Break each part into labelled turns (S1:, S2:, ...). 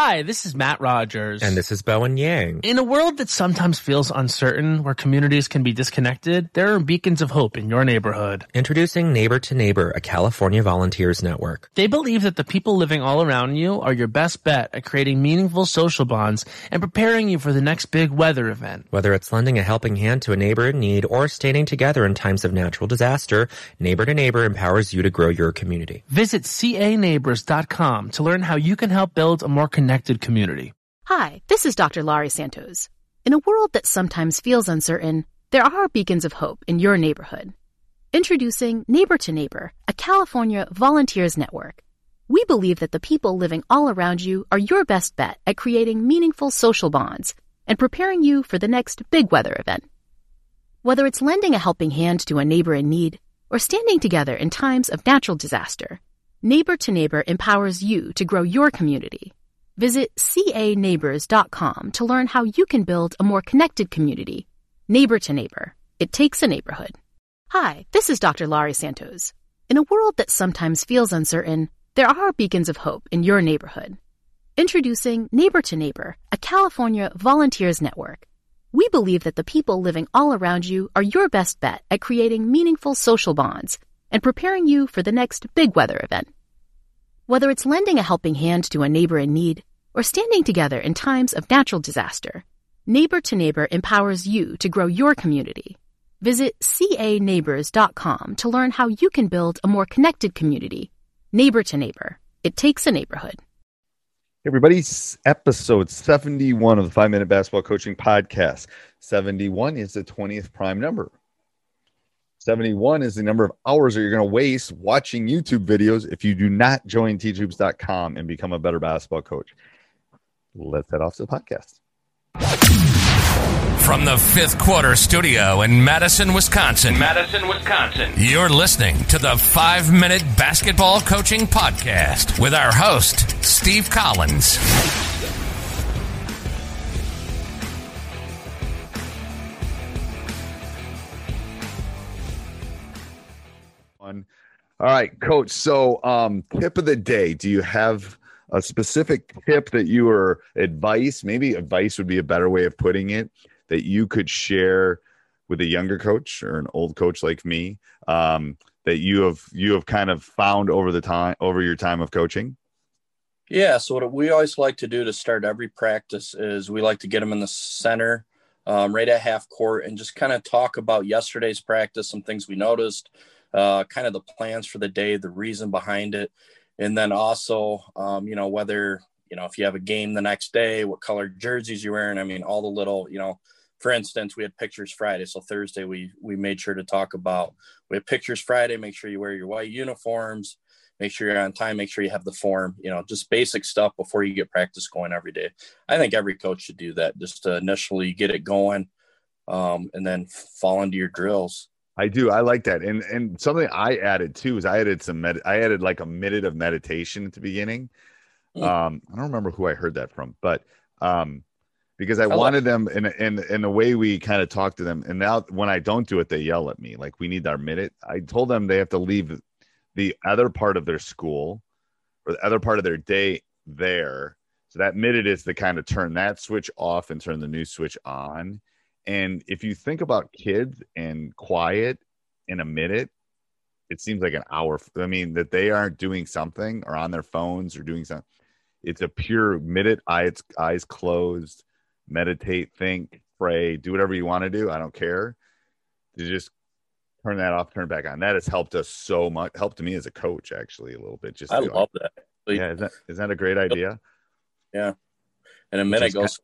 S1: Hi, this is Matt Rogers.
S2: And this is Bowen Yang.
S1: In a world that sometimes feels uncertain, where communities can be disconnected, there are beacons of hope in your neighborhood.
S2: Introducing Neighbor to Neighbor, a California volunteers network.
S1: They believe that the people living all around you are your best bet at creating meaningful social bonds and preparing you for the next big weather event.
S2: Whether it's lending a helping hand to a neighbor in need or standing together in times of natural disaster, Neighbor to Neighbor empowers you to grow your community.
S1: Visit caneighbors.com to learn how you can help build a more connected community.
S3: Hi, this is Dr. Laurie Santos. In a world that sometimes feels uncertain, there are beacons of hope in your neighborhood. Introducing Neighbor to Neighbor, a California volunteers network. We believe that the people living all around you are your best bet at creating meaningful social bonds and preparing you for the next big weather event. Whether it's lending a helping hand to a neighbor in need or standing together in times of natural disaster, Neighbor to Neighbor empowers you to grow your community. Visit caneighbors.com to learn how you can build a more connected community. Neighbor to Neighbor. It takes a neighborhood. Hi, this is Dr. Laurie Santos. In a world that sometimes feels uncertain, there are beacons of hope in your neighborhood. Introducing Neighbor to Neighbor, a California volunteers network. We believe that the people living all around you are your best bet at creating meaningful social bonds and preparing you for the next big weather event. Whether it's lending a helping hand to a neighbor in need or standing together in times of natural disaster, Neighbor to Neighbor empowers you to grow your community. Visit caneighbors.com to learn how you can build a more connected community. Neighbor to Neighbor. It takes a neighborhood.
S4: Everybody's episode 71 of the 5 Minute Basketball Coaching Podcast. 71 is the 20th prime number. 71 is the number of hours that you're going to waste watching YouTube videos if you do not join teachhoops.com and become a better basketball coach. Let's head off to the podcast.
S5: From the fifth quarter studio in Madison, Wisconsin.
S6: Madison, Wisconsin.
S5: You're listening to the five minute basketball coaching podcast with our host, Steve Collins.
S4: All right, coach. So, um, tip of the day. Do you have a specific tip that you or advice? Maybe advice would be a better way of putting it that you could share with a younger coach or an old coach like me um, that you have you have kind of found over the time over your time of coaching.
S7: Yeah. So what we always like to do to start every practice is we like to get them in the center, um, right at half court, and just kind of talk about yesterday's practice, some things we noticed uh, kind of the plans for the day, the reason behind it, and then also, um, you know, whether you know if you have a game the next day, what color jerseys you're wearing. I mean, all the little, you know, for instance, we had pictures Friday, so Thursday we we made sure to talk about we have pictures Friday. Make sure you wear your white uniforms. Make sure you're on time. Make sure you have the form. You know, just basic stuff before you get practice going every day. I think every coach should do that just to initially get it going, um, and then fall into your drills.
S4: I do. I like that. And and something I added too is I added some med- I added like a minute of meditation at the beginning. Mm. Um, I don't remember who I heard that from, but um, because I, I wanted them in in in the way we kind of talk to them. And now when I don't do it, they yell at me like we need our minute. I told them they have to leave the other part of their school or the other part of their day there. So that minute is to kind of turn that switch off and turn the new switch on. And if you think about kids and quiet in a minute, it seems like an hour. I mean, that they aren't doing something or on their phones or doing something. It's a pure minute, eyes eyes closed, meditate, think, pray, do whatever you want to do. I don't care. To just turn that off, turn it back on. That has helped us so much. Helped me as a coach, actually, a little bit. Just
S7: I love that.
S4: Yeah, is that is that a great idea?
S7: Yeah, and a minute goes.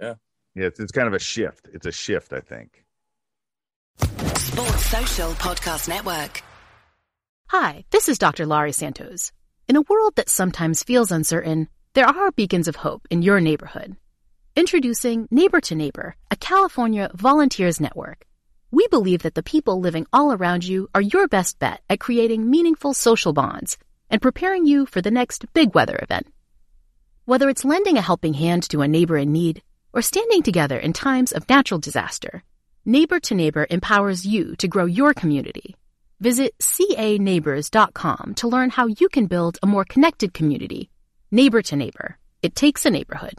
S7: Yeah.
S4: Yeah, it's, it's kind of a shift. It's a shift, I think.
S3: Sports Social Podcast Network. Hi, this is Dr. Laurie Santos. In a world that sometimes feels uncertain, there are beacons of hope in your neighborhood. Introducing Neighbor to Neighbor, a California volunteers network. We believe that the people living all around you are your best bet at creating meaningful social bonds and preparing you for the next big weather event. Whether it's lending a helping hand to a neighbor in need, or standing together in times of natural disaster, Neighbor to Neighbor empowers you to grow your community. Visit caneighbors.com to learn how you can build a more connected community. Neighbor to Neighbor. It takes a neighborhood.